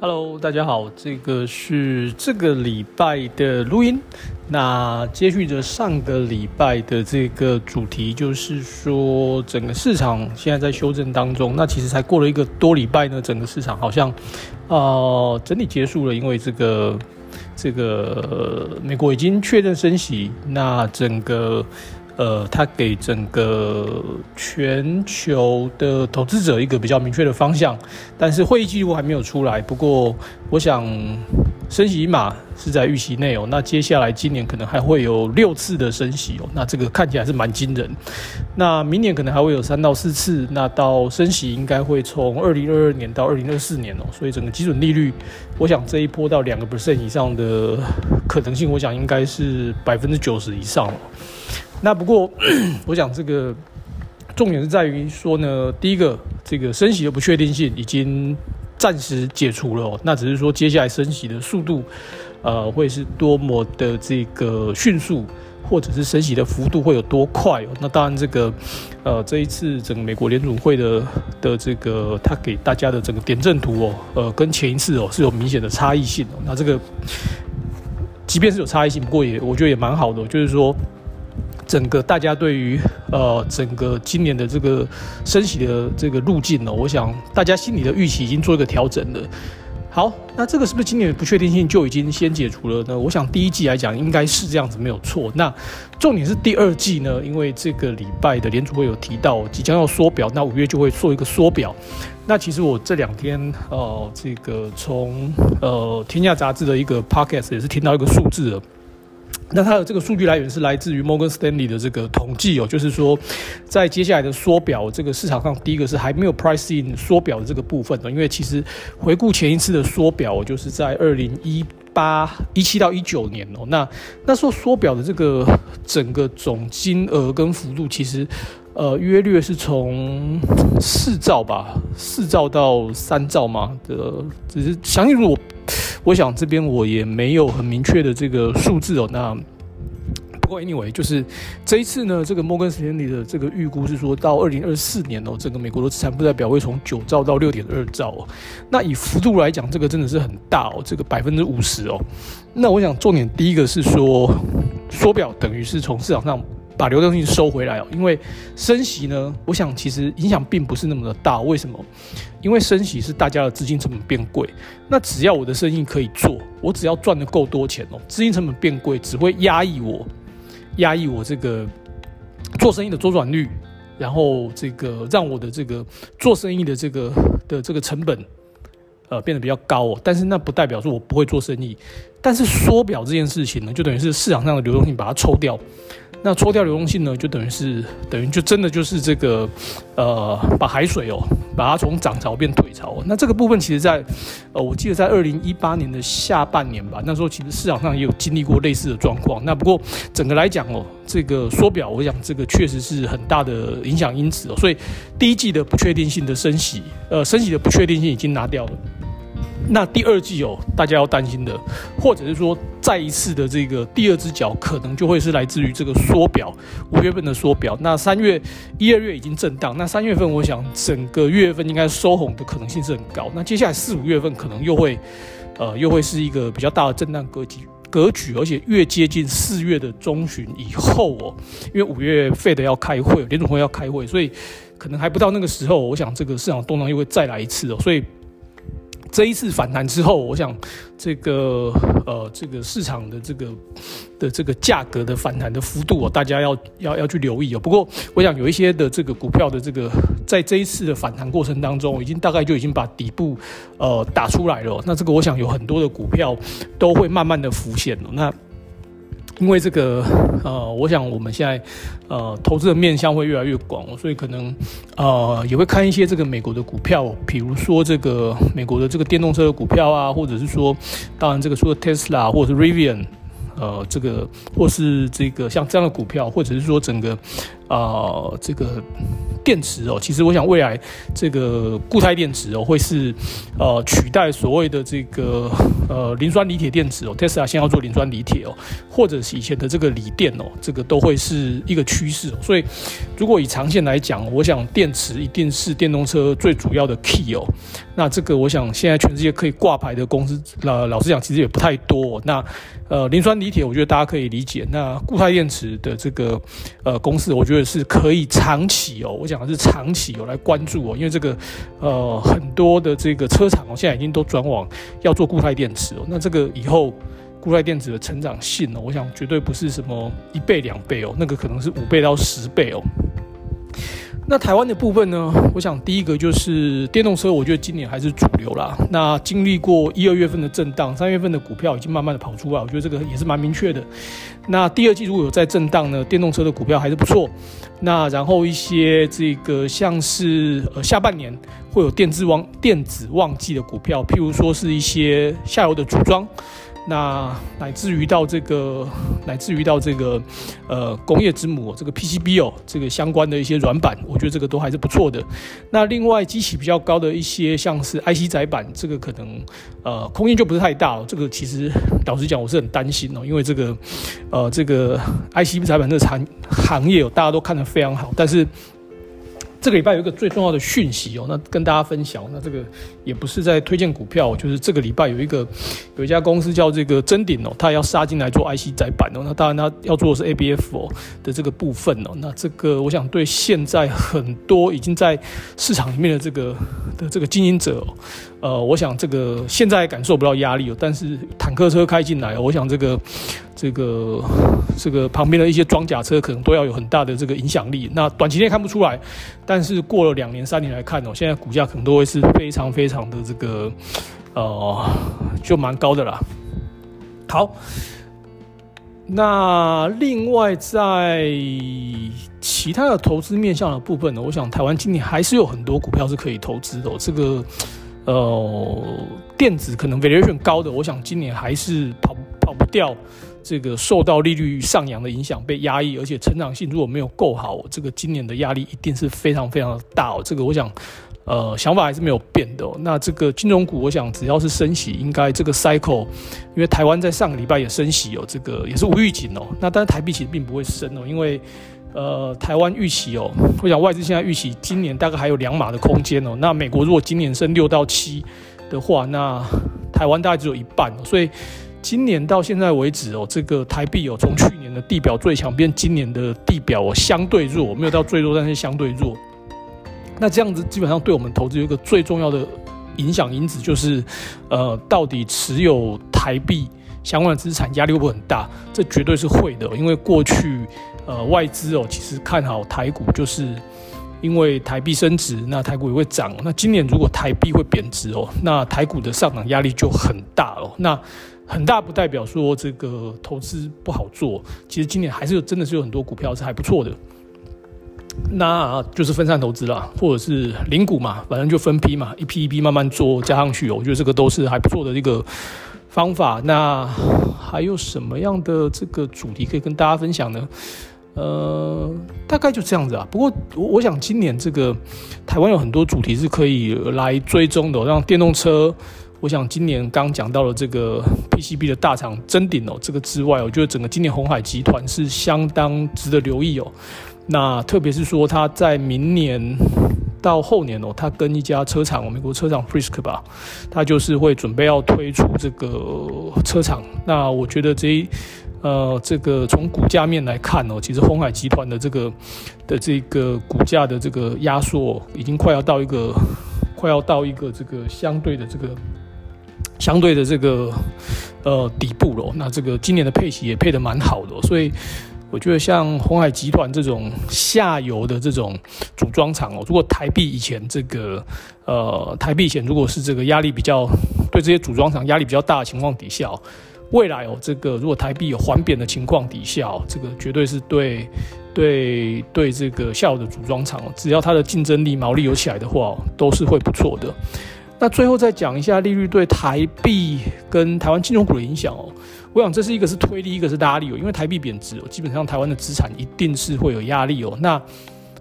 Hello，大家好，这个是这个礼拜的录音。那接续着上个礼拜的这个主题，就是说整个市场现在在修正当中。那其实才过了一个多礼拜呢，整个市场好像呃整体结束了，因为这个这个美国已经确认升息，那整个。呃，它给整个全球的投资者一个比较明确的方向，但是会议记录还没有出来。不过，我想升息码是在预期内哦。那接下来今年可能还会有六次的升息哦，那这个看起来是蛮惊人。那明年可能还会有三到四次，那到升息应该会从二零二二年到二零二四年哦。所以整个基准利率，我想这一波到两个 percent 以上的可能性，我想应该是百分之九十以上哦。那不过，我想这个重点是在于说呢，第一个，这个升息的不确定性已经暂时解除了，那只是说接下来升息的速度，呃，会是多么的这个迅速，或者是升息的幅度会有多快哦？那当然，这个呃，这一次整个美国联储会的的这个他给大家的整个点阵图哦，呃，跟前一次哦是有明显的差异性哦。那这个即便是有差异性，不过也我觉得也蛮好的，就是说。整个大家对于呃整个今年的这个升息的这个路径呢，我想大家心里的预期已经做一个调整了。好，那这个是不是今年的不确定性就已经先解除了呢？我想第一季来讲应该是这样子没有错。那重点是第二季呢，因为这个礼拜的联储会有提到即将要缩表，那五月就会做一个缩表。那其实我这两天呃这个从呃天下杂志的一个 podcast 也是听到一个数字了。那它的这个数据来源是来自于 Morgan Stanley 的这个统计哦，就是说，在接下来的缩表这个市场上，第一个是还没有 price in 缩表的这个部分的，因为其实回顾前一次的缩表，就是在二零一八一七到一九年哦，那那时候缩表的这个整个总金额跟幅度，其实呃约略是从四兆吧，四兆到三兆嘛的，只是详细如果。我想这边我也没有很明确的这个数字哦。那不过 anyway，就是这一次呢，这个摩根士丹利的这个预估是说到二零二四年哦，整个美国的资产负债表会从九兆到六点二兆哦。那以幅度来讲，这个真的是很大哦，这个百分之五十哦。那我想重点第一个是说，缩表等于是从市场上。把流动性收回来哦，因为升息呢，我想其实影响并不是那么的大。为什么？因为升息是大家的资金成本变贵，那只要我的生意可以做，我只要赚的够多钱哦，资金成本变贵只会压抑我，压抑我这个做生意的周转率，然后这个让我的这个做生意的这个的这个成本呃变得比较高哦。但是那不代表说我不会做生意，但是缩表这件事情呢，就等于是市场上的流动性把它抽掉。那抽掉流动性呢，就等于是等于就真的就是这个，呃，把海水哦，把它从涨潮变退潮。那这个部分其实，在呃，我记得在二零一八年的下半年吧，那时候其实市场上也有经历过类似的状况。那不过整个来讲哦，这个缩表，我想这个确实是很大的影响因子哦。所以第一季的不确定性的升息，呃，升息的不确定性已经拿掉了。那第二季哦，大家要担心的，或者是说再一次的这个第二只脚，可能就会是来自于这个缩表，五月份的缩表。那三月、一二月已经震荡，那三月份我想整个月份应该收红的可能性是很高。那接下来四五月份可能又会，呃，又会是一个比较大的震荡格局格局，而且越接近四月的中旬以后哦，因为五月费的要开会，联总会要开会，所以可能还不到那个时候，我想这个市场动荡又会再来一次哦，所以。这一次反弹之后，我想这个呃，这个市场的这个的这个价格的反弹的幅度哦，大家要要要去留意哦。不过，我想有一些的这个股票的这个在这一次的反弹过程当中，已经大概就已经把底部呃打出来了。那这个我想有很多的股票都会慢慢的浮现了。那因为这个，呃，我想我们现在，呃，投资的面向会越来越广，所以可能，呃，也会看一些这个美国的股票，比如说这个美国的这个电动车的股票啊，或者是说，当然这个说 Tesla 或者是 Rivian，呃，这个或是这个像这样的股票，或者是说整个，啊这个。电池哦，其实我想未来这个固态电池哦，会是呃取代所谓的这个呃磷酸锂铁电池哦。Tesla 先要做磷酸锂铁哦，或者是以前的这个锂电哦，这个都会是一个趋势哦。所以如果以长线来讲，我想电池一定是电动车最主要的 key 哦。那这个我想现在全世界可以挂牌的公司，呃，老实讲其实也不太多。那呃，磷酸锂铁，我觉得大家可以理解。那固态电池的这个呃公司，我觉得是可以长期哦，我讲的是长期哦来关注哦，因为这个呃很多的这个车厂哦，现在已经都转往要做固态电池哦。那这个以后固态电池的成长性呢，我想绝对不是什么一倍两倍哦，那个可能是五倍到十倍哦。那台湾的部分呢？我想第一个就是电动车，我觉得今年还是主流啦。那经历过一二月份的震荡，三月份的股票已经慢慢的跑出来，我觉得这个也是蛮明确的。那第二季如果有在震荡呢，电动车的股票还是不错。那然后一些这个像是呃下半年会有电子旺电子旺季的股票，譬如说是一些下游的组装。那乃至于到这个，乃至于到这个，呃，工业之母这个 PCB 哦，这个相关的一些软板，我觉得这个都还是不错的。那另外机器比较高的一些，像是 IC 载板，这个可能呃空间就不是太大了。这个其实老实讲，我是很担心哦，因为这个呃这个 IC 载板这个行行业，大家都看得非常好，但是。这个礼拜有一个最重要的讯息哦，那跟大家分享。那这个也不是在推荐股票，就是这个礼拜有一个有一家公司叫这个真鼎哦，它要杀进来做 IC 载板哦。那当然它要做的是 ABF 哦的这个部分哦。那这个我想对现在很多已经在市场里面的这个的这个经营者，呃，我想这个现在感受不到压力哦，但是坦克车开进来，我想这个。这个这个旁边的一些装甲车可能都要有很大的这个影响力。那短期内看不出来，但是过了两年三年来看哦，现在股价可能都会是非常非常的这个呃，就蛮高的啦。好，那另外在其他的投资面向的部分呢，我想台湾今年还是有很多股票是可以投资的。这个呃，电子可能 valuation 高的，我想今年还是跑跑不掉。这个受到利率上扬的影响被压抑，而且成长性如果没有够好，这个今年的压力一定是非常非常的大哦。这个我想，呃，想法还是没有变的。那这个金融股，我想只要是升息，应该这个 cycle，因为台湾在上个礼拜也升息哦，这个也是无预警哦。那但是台币其实并不会升哦，因为呃，台湾预期哦，我想外资现在预期今年大概还有两码的空间哦。那美国如果今年升六到七的话，那台湾大概只有一半，所以。今年到现在为止哦，这个台币哦，从去年的地表最强变今年的地表哦相对弱，没有到最弱，但是相对弱。那这样子基本上对我们投资有一个最重要的影响因子，就是呃，到底持有台币相关的资产压力会不会很大？这绝对是会的，因为过去呃外资哦其实看好台股，就是因为台币升值，那台股也会涨。那今年如果台币会贬值哦，那台股的上涨压力就很大了。那很大不代表说这个投资不好做，其实今年还是有真的是有很多股票是还不错的，那就是分散投资啦，或者是零股嘛，反正就分批嘛，一批一批慢慢做加上去，我觉得这个都是还不错的一个方法。那还有什么样的这个主题可以跟大家分享呢？呃，大概就这样子啊。不过我我想今年这个台湾有很多主题是可以来追踪的，让电动车。我想今年刚讲到了这个 PCB 的大厂真顶哦，这个之外，我觉得整个今年红海集团是相当值得留意哦。那特别是说，它在明年到后年哦，它跟一家车厂，美国车厂 Frisk 吧，它就是会准备要推出这个车厂。那我觉得这呃，这个从股价面来看哦，其实红海集团的这个的这个股价的这个压缩，已经快要到一个快要到一个这个相对的这个。相对的这个呃底部咯，那这个今年的配息也配得蛮好的，所以我觉得像红海集团这种下游的这种组装厂哦，如果台币以前这个呃台币以前如果是这个压力比较对这些组装厂压力比较大的情况底下，未来哦这个如果台币有缓贬的情况底下，这个绝对是对对对这个下游的组装厂，只要它的竞争力毛利有起来的话，都是会不错的。那最后再讲一下利率对台币跟台湾金融股的影响哦。我想这是一个是推力，一个是拉力哦。因为台币贬值哦，基本上台湾的资产一定是会有压力哦。那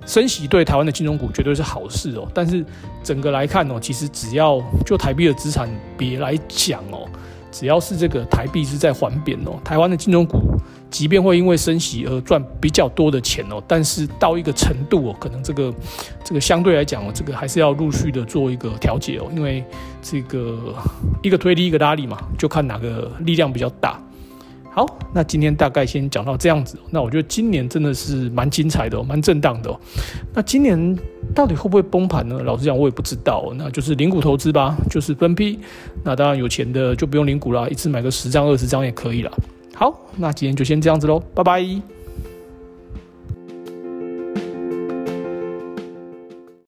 升息对台湾的金融股绝对是好事哦。但是整个来看哦，其实只要就台币的资产别来讲哦。只要是这个台币是在缓贬哦，台湾的金融股即便会因为升息而赚比较多的钱哦，但是到一个程度哦，可能这个这个相对来讲哦，这个还是要陆续的做一个调节哦，因为这个一个推力一个拉力嘛，就看哪个力量比较大。好，那今天大概先讲到这样子。那我觉得今年真的是蛮精彩的，蛮震荡的。那今年到底会不会崩盘呢？老实讲，我也不知道。那就是零股投资吧，就是分批。那当然有钱的就不用零股啦，一次买个十张、二十张也可以了。好，那今天就先这样子喽，拜拜。